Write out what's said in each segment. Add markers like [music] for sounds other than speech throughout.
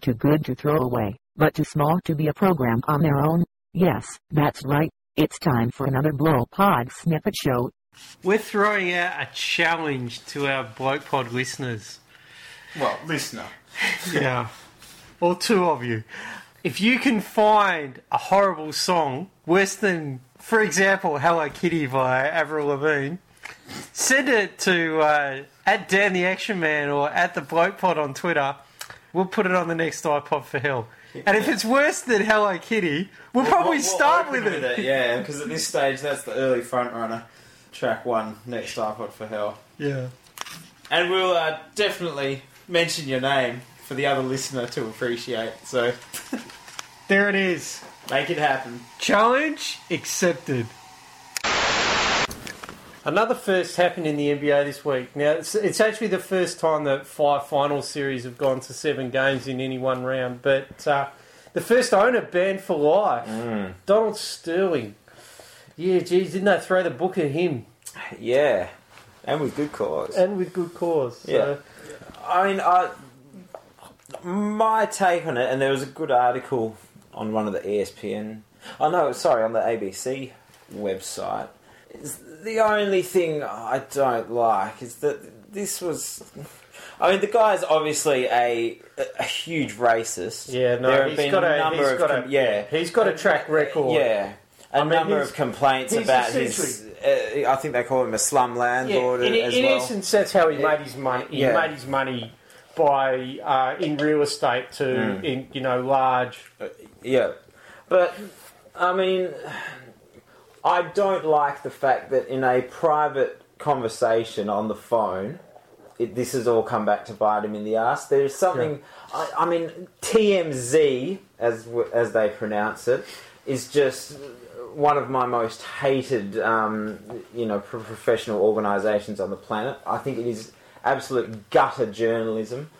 Too good to throw away, but too small to be a program on their own. Yes, that's right. It's time for another Bloke Pod Snippet Show. We're throwing out a challenge to our Bloke Pod listeners. Well, listener. [laughs] Yeah. Or two of you. If you can find a horrible song, worse than, for example, Hello Kitty by Avril Lavigne, send it to uh, at Dan the Action Man or at the Bloke Pod on Twitter. We'll put it on the next iPod for hell. And if it's worse than Hello Kitty, we'll probably We'll- we'll start open with it. Yeah, because at this stage, that's the early front runner. Track one, next iPod for hell. Yeah. And we'll uh, definitely mention your name for the other listener to appreciate. So [laughs] There it is. make it happen. Challenge accepted. Another first happened in the NBA this week. Now, it's, it's actually the first time that five final series have gone to seven games in any one round. But uh, the first owner banned for life, Donald Sterling. Yeah, geez, didn't they throw the book at him? Yeah, and with good cause. And with good cause. So, Yeah. I mean, I, my take on it, and there was a good article on one of the ESPN. Oh no, sorry, on the ABC website. Is the only thing I don't like is that this was. I mean, the guy's obviously a a huge racist. Yeah, no, there have he's been got a, number he's of got com- a, yeah, he's got a track record. yeah. A I mean, number of complaints about his. Uh, I think they call him a slum Yeah, landlord in, as in well. essence, that's how he made his money. He Yeah. made his money by uh, in real estate to Mm. in you know large. Yeah, but I mean, I don't like the fact that in a private conversation on the phone, it, this has all come back to bite him in the ass. There's something. I, I mean, TMZ, as as they pronounce it, is just one of my most hated, um, you know, pro- professional organisations on the planet. I think it is absolute gutter journalism.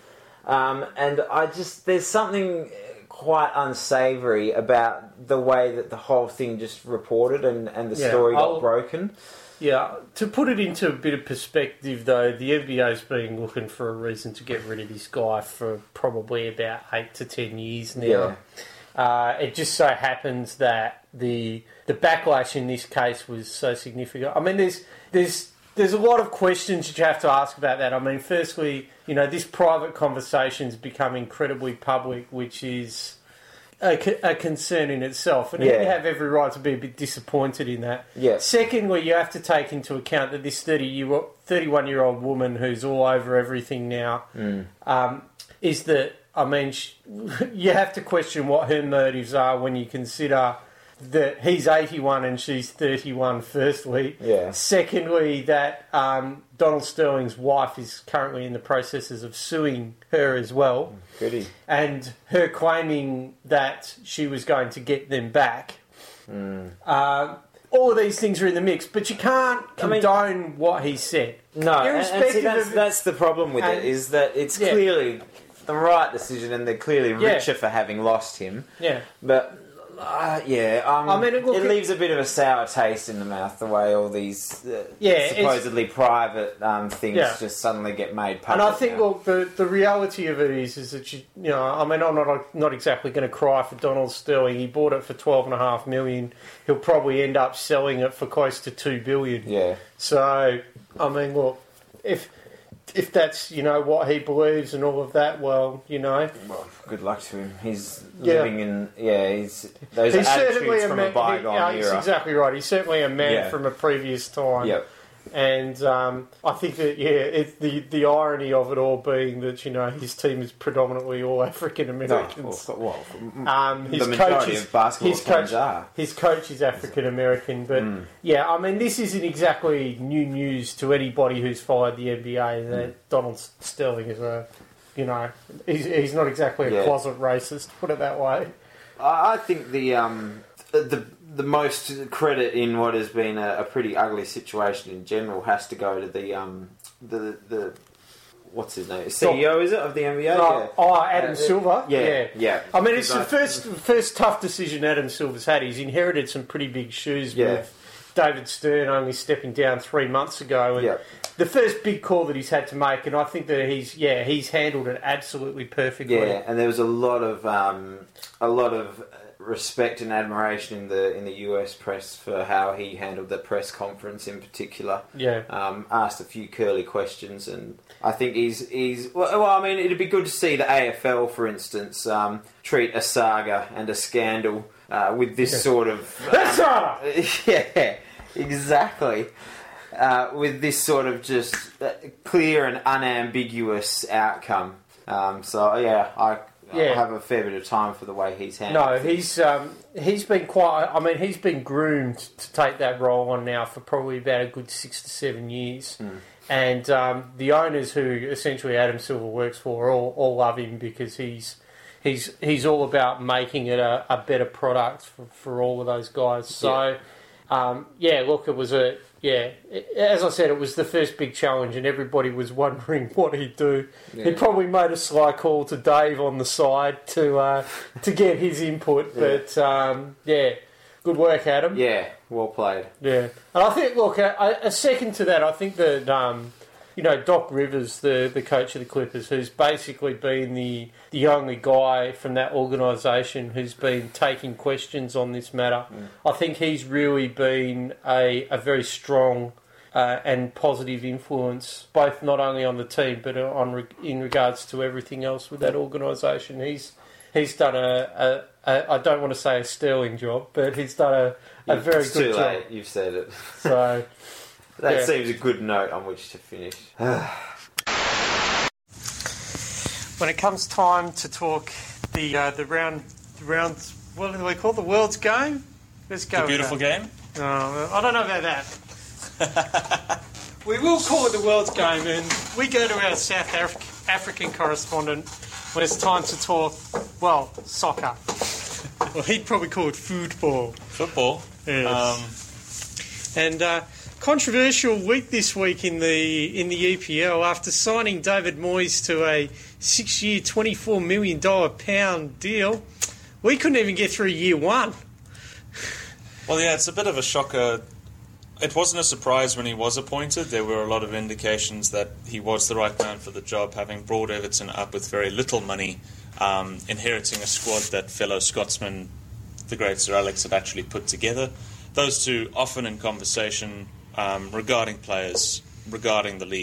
Um, and I just there's something quite unsavoury about the way that the whole thing just reported and, and the Yeah, story got I'll- broken. Yeah, to put it into a bit of perspective, though, the NBA's been looking for a reason to get rid of this guy for probably about eight to ten years now. Yeah. Uh, it just so happens that the the backlash in this case was so significant. I mean, there's there's there's a lot of questions that you have to ask about that. I mean, firstly, you know, this private conversation's become incredibly public, which is a, a concern in itself, and you have every right to be a bit disappointed in that. Yeah. Secondly, you have to take into account that this 30 year, 31 year old woman who's all over everything now Mm. um, is that, I mean, sh- [laughs] you have to question what her motives are when you consider that he's 81 and she's 31, firstly. Yeah. Secondly, that um, Donald Sterling's wife is currently in the processes of suing her as well, Goody. and her claiming that she was going to get them back. Hmm. Uh, all of these things are in the mix, but you can't I mean- condone what he said. No, and, and see, Irrespective that's, of- that's the problem with it and- is that it's Yeah. clearly the right decision, and they're clearly Yeah. richer for having lost him. Yeah. But uh, yeah, um, I mean, it, look, it- leaves a bit of a sour taste in the mouth the way all these uh, Yeah, supposedly private um, things Yeah. just suddenly get made public. And. I think, now. look, the, the reality of it is, is that you, you know, I mean, I'm not not exactly going to cry for Donald Sterling. He bought it for twelve and a half million. He'll probably end up selling it for close to two billion. yeah, So, I mean, look, if if that's you know what he believes and all of that, well, you know, well, good luck to him. He's Yeah. living in yeah, he's those he's certainly a from man. a bygone he- yeah, he's era. exactly right. He's certainly a man Yeah. from a previous time. Yep. And um, I think that yeah, it, the the irony of it all being that you know his team is predominantly all African No, Americans. well, well, Um, his the coach is, of basketball his coach, are. his coach is African American, but Mm. yeah, I mean this isn't exactly new news to anybody who's followed the NBA. Mm. That Donald Sterling is a, you know, he's, he's not exactly a Yeah. closet racist. Put it that way. I I think the um, the the most credit in what has been a, a pretty ugly situation in general has to go to the um, the the what's his name CEO is it of the NBA? Oh, oh, Adam Uh, Silver. Yeah, yeah. yeah. I mean, it's the first first tough decision Adam Silver's had. He's inherited some pretty big shoes Yeah. with David Stern only stepping down three months ago, and Yep. the first big call that he's had to make, and I think that he's yeah he's handled it absolutely perfectly. Yeah, and there was a lot of um, a lot of respect and admiration in the in the US press for how he handled the press conference in particular. Yeah. Um, asked a few curly questions, and I think he's he's well. I mean, it'd be good to see the AFL, for instance, um, treat a saga and a scandal uh, with this sort of [laughs] That's um, right. [laughs] yeah, exactly. Uh, with this sort of just uh, clear and unambiguous outcome. Um, so yeah, I, Yeah. I have a fair bit of time for the way he's handled. No, things. he's um, he's been quite. I mean, he's been groomed to take that role on now for probably about a good six to seven years. And um, the owners, who essentially Adam Silver works for, all, all love him because he's he's he's all about making it a, a better product for, for all of those guys. So, um, yeah, look, it was a yeah. As I said, it was the first big challenge, and everybody was wondering [laughs] what he'd do. He probably made a sly call to Dave on the side to uh, [laughs] to get his input, but um, yeah, good work, Adam. yeah, well played. Yeah, and I think, look, a, a second to that, I think that um, you know Doc Rivers, the the coach of the Clippers, who's basically been the the only guy from that organisation who's been taking questions on this matter. I think he's really been a a very strong. Uh, and positive influence, both not only on the team but on re- in regards to everything else with that organisation. He's he's done a, a, a I don't want to say a sterling job, but he's done a, a very it's good too job. late. You've said it. So [laughs] That Yeah. seems a good note on which to finish. [sighs] when it comes time to talk the uh, the round the rounds what do we call it? the world's game? Let's go. The with beautiful that. game. No, I don't know about that. [laughs] we will call it the world's game, and we go to our South Af- African correspondent when it's time to talk. Well, soccer. [laughs] well, he'd probably call it football. Football. Yes. Um, And uh, controversial week this week in the in the EPL after signing David Moyes to a six-year, twenty-four million dollar pound deal. We couldn't even get through year one. well, yeah, it's a bit of a shocker. It wasn't a surprise when he was appointed. There were a lot of indications that he was the right man for the job, having brought Everton up with very little money, um, inheriting a squad that fellow Scotsman, the great Sir Alex, had actually put together. Those two often in conversation um, regarding players, regarding the league.